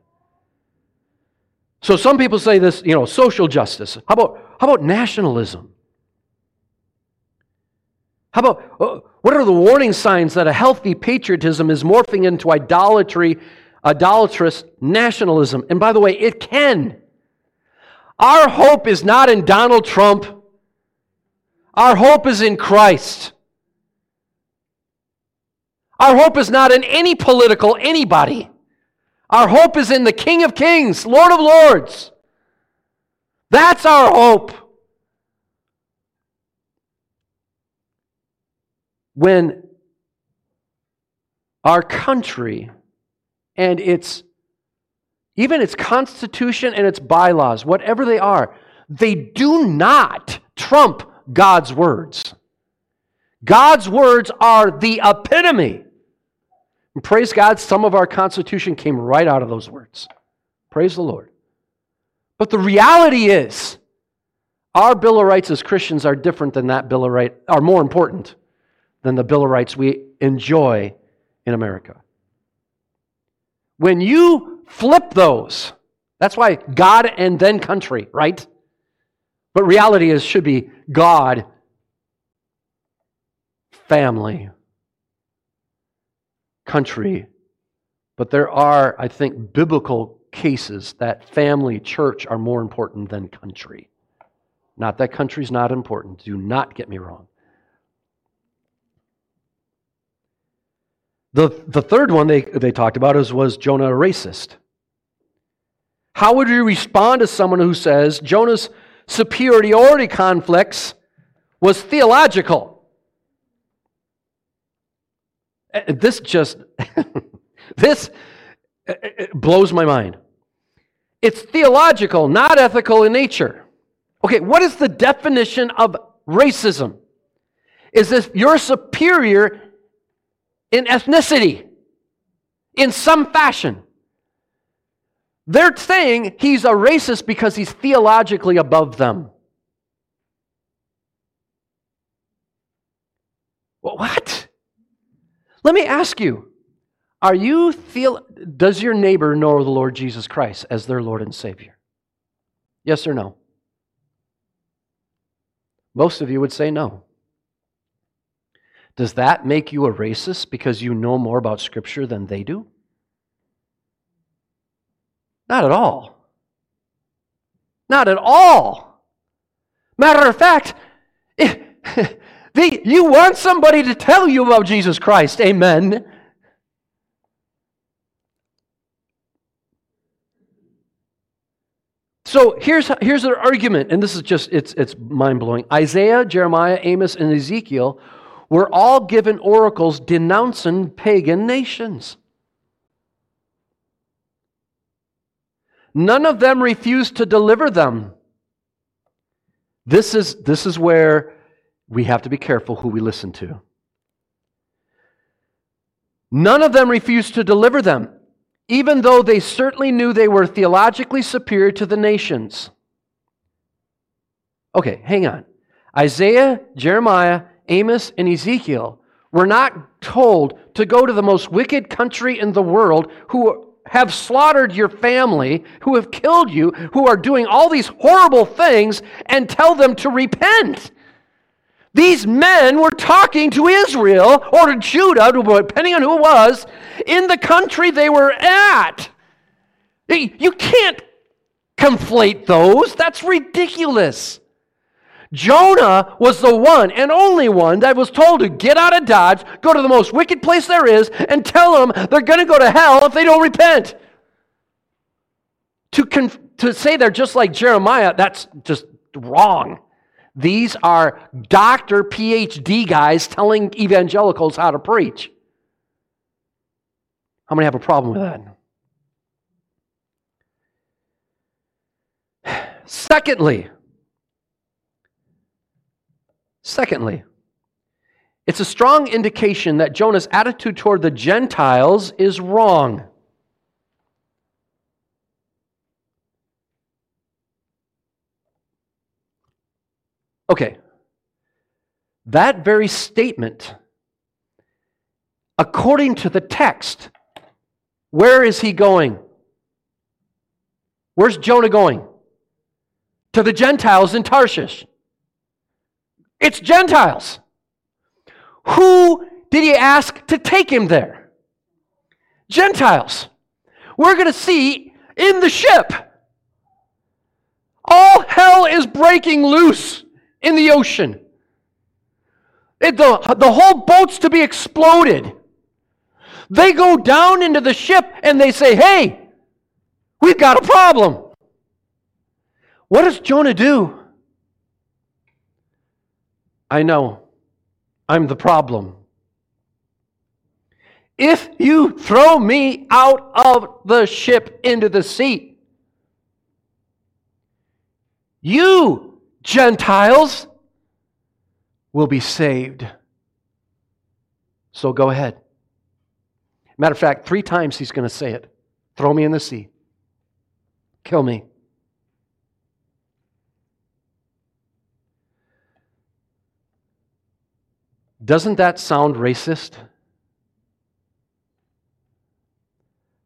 So some people say this, you know, social justice. How about, how about nationalism? How about uh, what are the warning signs that a healthy patriotism is morphing into idolatry, idolatrous nationalism? And by the way, it can. Our hope is not in Donald Trump. Our hope is in Christ. Our hope is not in any political anybody. Our hope is in the King of Kings, Lord of Lords. That's our hope. When our country and its even its constitution and its bylaws, whatever they are, they do not trump God's words. God's words are the epitome. And praise God, some of our Constitution came right out of those words. Praise the Lord. But the reality is, our Bill of Rights as Christians are different than that Bill of Rights, are more important than the Bill of Rights we enjoy in America. When you flip those, that's why God and then country, right? But reality is should be God, family, country. But there are, I think, biblical cases that family, church are more important than country. Not that country's not important. Do not get me wrong. The, the third one they, they talked about is was Jonah a racist? How would you respond to someone who says Jonah's superiority conflicts was theological? Eh, eh, this just, this eh, blows my mind. It's theological, not ethical in nature. Okay, what is the definition of racism? Is this you're superior in ethnicity, in some fashion. They're saying he's a racist because he's theologically above them. What? Let me ask you are you feel does your neighbor know the Lord Jesus Christ as their Lord and Savior? Yes or no? Most of you would say no. Does that make you a racist because you know more about Scripture than they do? Not at all. Not at all. Matter of fact, they, you want somebody to tell you about Jesus Christ. Amen. So here's, here's their argument, and this is just, it's, it's mind blowing. Isaiah, Jeremiah, Amos, and Ezekiel were all given oracles denouncing pagan nations. None of them refused to deliver them. This is, this is where we have to be careful who we listen to. None of them refused to deliver them, even though they certainly knew they were theologically superior to the nations. Okay, hang on. Isaiah, Jeremiah, Amos, and Ezekiel were not told to go to the most wicked country in the world who have slaughtered your family, who have killed you, who are doing all these horrible things, and tell them to repent. These men were talking to Israel or to Judah, depending on who it was, in the country they were at. You can't conflate those. That's ridiculous. Jonah was the one and only one that was told to get out of Dodge, go to the most wicked place there is, and tell them they're going to go to hell if they don't repent. To, conf- to say they're just like Jeremiah, that's just wrong. These are doctor, PhD guys telling evangelicals how to preach. How many have a problem with that? Secondly, secondly, it's a strong indication that Jonah's attitude toward the Gentiles is wrong. Okay. That very statement, according to the text, where is he going? Where's Jonah going? To the Gentiles in Tarshish. It's Gentiles. Who did he ask to take him there? Gentiles. We're going to see in the ship. All hell is breaking loose in the ocean. It, the, the whole boat's to be exploded. They go down into the ship and they say, Hey, we've got a problem. What does Jonah do? I know. I'm the problem. If you throw me out of the ship into the sea, you, Gentiles, will be saved. So go ahead. Matter of fact, three times he's going to say it throw me in the sea, kill me. Doesn't that sound racist?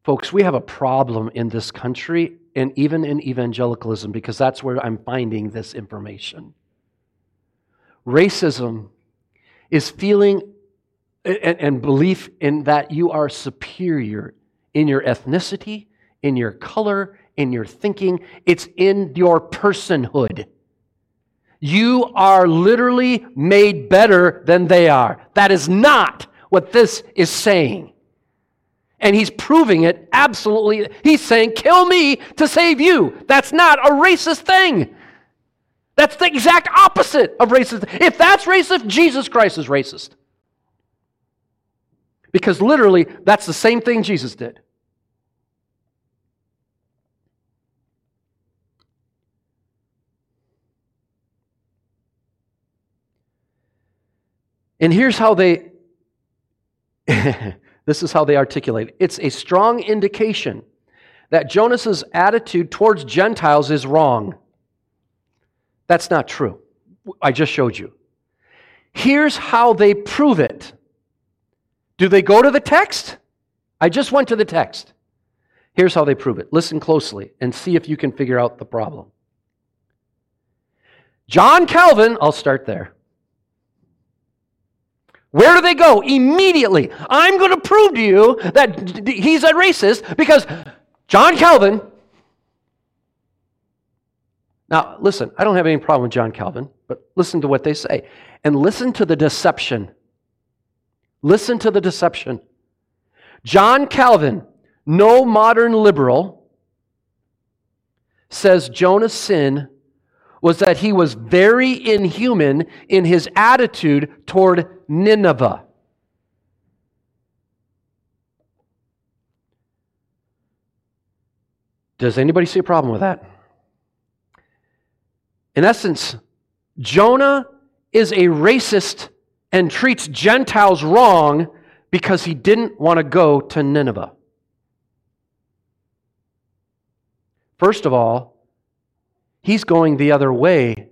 Folks, we have a problem in this country and even in evangelicalism because that's where I'm finding this information. Racism is feeling and, and belief in that you are superior in your ethnicity, in your color, in your thinking. It's in your personhood. You are literally made better than they are. That is not what this is saying. And he's proving it absolutely. He's saying, kill me to save you. That's not a racist thing. That's the exact opposite of racist. If that's racist, Jesus Christ is racist. Because literally, that's the same thing Jesus did. And here's how they, this is how they articulate it. It's a strong indication that Jonas's attitude towards Gentiles is wrong. That's not true. I just showed you. Here's how they prove it. Do they go to the text? I just went to the text. Here's how they prove it. Listen closely and see if you can figure out the problem. John Calvin, I'll start there. Where do they go? Immediately. I'm going to prove to you that he's a racist because John Calvin. Now, listen, I don't have any problem with John Calvin, but listen to what they say. And listen to the deception Listen to the deception. John Calvin, no modern liberal, says Jonah's sin was that he was very inhuman in his attitude toward Nineveh. Does anybody see a problem with that? In essence, Jonah is a racist and treats Gentiles wrong because he didn't want to go to Nineveh. First of all, he's going the other way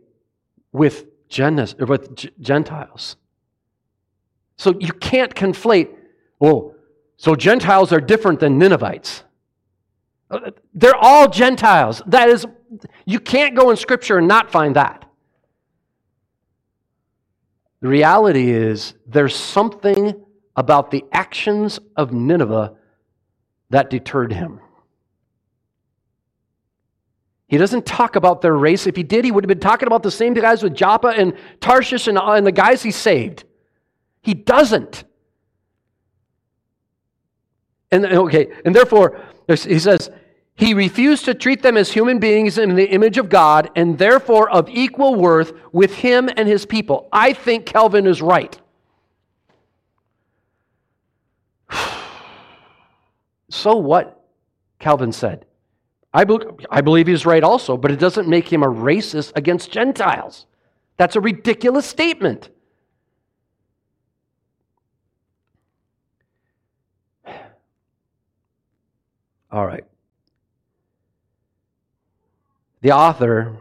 with, with Gentiles. So you can't conflate, oh, so Gentiles are different than Ninevites. Uh, they're all Gentiles. That is, you can't go in Scripture and not find that. The reality is, there's something about the actions of Nineveh that deterred him. He doesn't talk about their race. If he did, he would have been talking about the same guys with Joppa and Tarshish and, and the guys he saved. He doesn't. And okay, and therefore, he says, he refused to treat them as human beings in the image of God and therefore of equal worth with him and his people. I think Calvin is right. so what? Calvin said. I, be- I believe he's right also, but it doesn't make him a racist against Gentiles. That's a ridiculous statement. All right. The author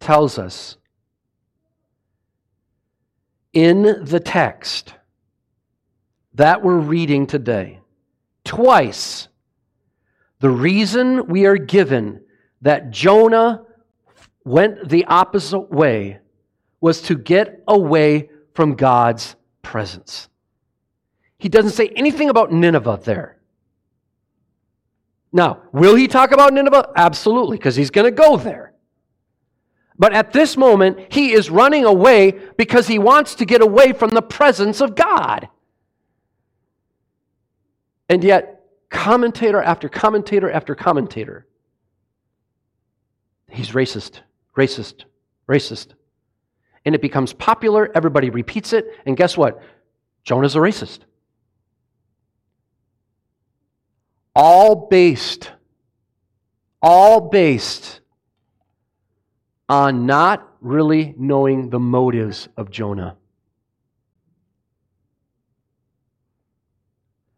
tells us in the text that we're reading today, twice, the reason we are given that Jonah went the opposite way was to get away from God's presence. He doesn't say anything about Nineveh there. Now, will he talk about Nineveh? Absolutely, because he's going to go there. But at this moment, he is running away because he wants to get away from the presence of God. And yet, commentator after commentator after commentator, he's racist, racist, racist. And it becomes popular, everybody repeats it, and guess what? Jonah's a racist. all based, all based on not really knowing the motives of Jonah.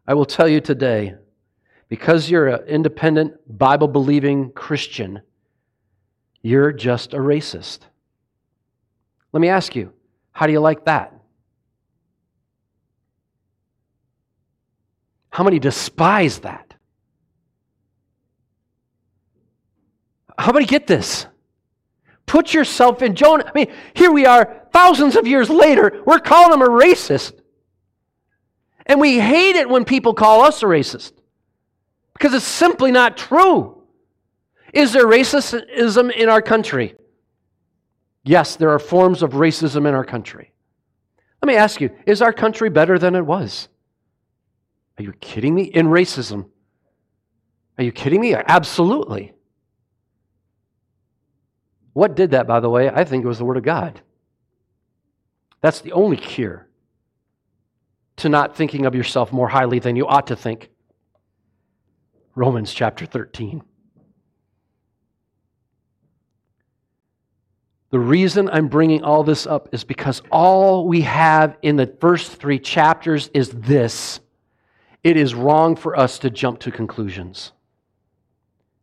I will tell you today, because you're an independent, Bible believing Christian, you're just a racist. Let me ask you, how do you like that? How many despise that? How many get this? Put yourself in Jonah. I mean, here we are, thousands of years later, we're calling him a racist. And we hate it when people call us a racist because it's simply not true. Is there racism in our country? Yes, there are forms of racism in our country. Let me ask you is our country better than it was? Are you kidding me? In racism. Are you kidding me? Absolutely. What did that, by the way? I think it was the Word of God. That's the only cure to not thinking of yourself more highly than you ought to think. Romans chapter 13. The reason I'm bringing all this up is because all we have in the first three chapters is this it is wrong for us to jump to conclusions.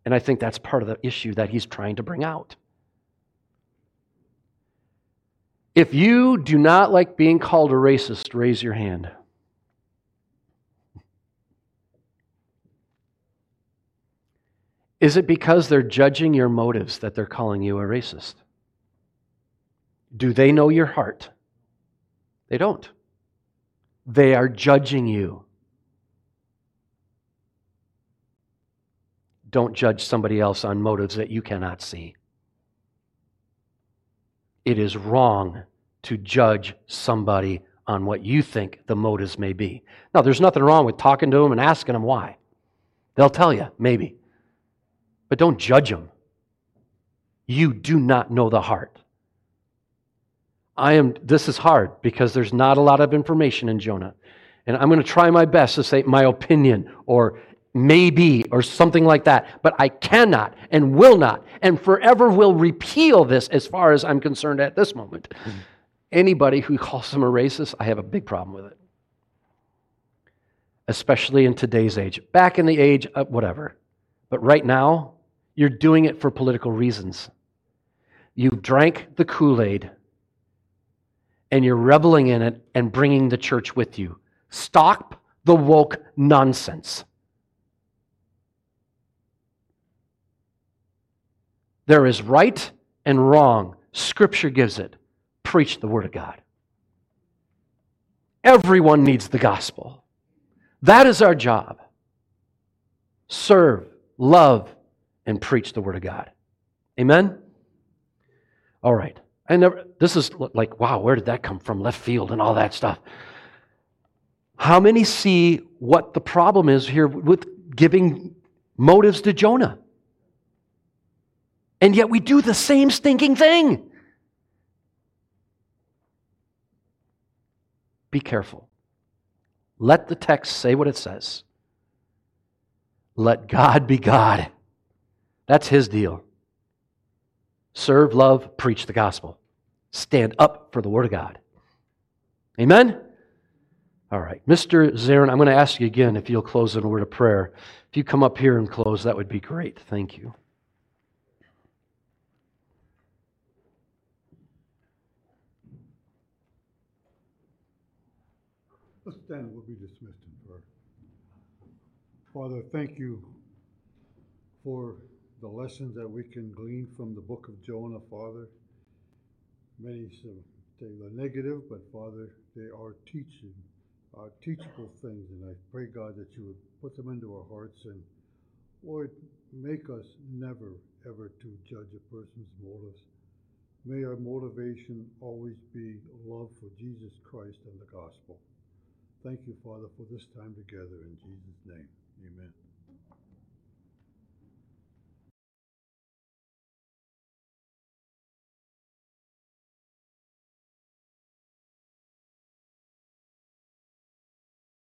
And I think that's part of the issue that he's trying to bring out. If you do not like being called a racist, raise your hand. Is it because they're judging your motives that they're calling you a racist? Do they know your heart? They don't. They are judging you. Don't judge somebody else on motives that you cannot see it is wrong to judge somebody on what you think the motives may be. Now, there's nothing wrong with talking to them and asking them why. They'll tell you, maybe. But don't judge them. You do not know the heart. I am this is hard because there's not a lot of information in Jonah. And I'm going to try my best to say my opinion or maybe or something like that. But I cannot and will not and forever will repeal this as far as I'm concerned at this moment. Mm-hmm. Anybody who calls them a racist, I have a big problem with it. Especially in today's age. Back in the age, of whatever. But right now, you're doing it for political reasons. You drank the Kool Aid and you're reveling in it and bringing the church with you. Stop the woke nonsense. There is right and wrong. Scripture gives it. Preach the Word of God. Everyone needs the gospel. That is our job. Serve, love, and preach the Word of God. Amen? All right. I never, this is like, wow, where did that come from? Left field and all that stuff. How many see what the problem is here with giving motives to Jonah? And yet we do the same stinking thing. Be careful. Let the text say what it says. Let God be God. That's his deal. Serve, love, preach the gospel. Stand up for the Word of God. Amen? All right. Mr. Zarin, I'm going to ask you again if you'll close in a word of prayer. If you come up here and close, that would be great. Thank you. Let's stand, we'll be dismissed in prayer. Father, thank you for the lessons that we can glean from the book of Jonah, Father. Many say they're negative, but Father, they are teaching, uh, teachable things. And I pray, God, that you would put them into our hearts and, Lord, make us never, ever to judge a person's motives. May our motivation always be love for Jesus Christ and the gospel. Thank you, Father, for this time together in Jesus' name. Amen.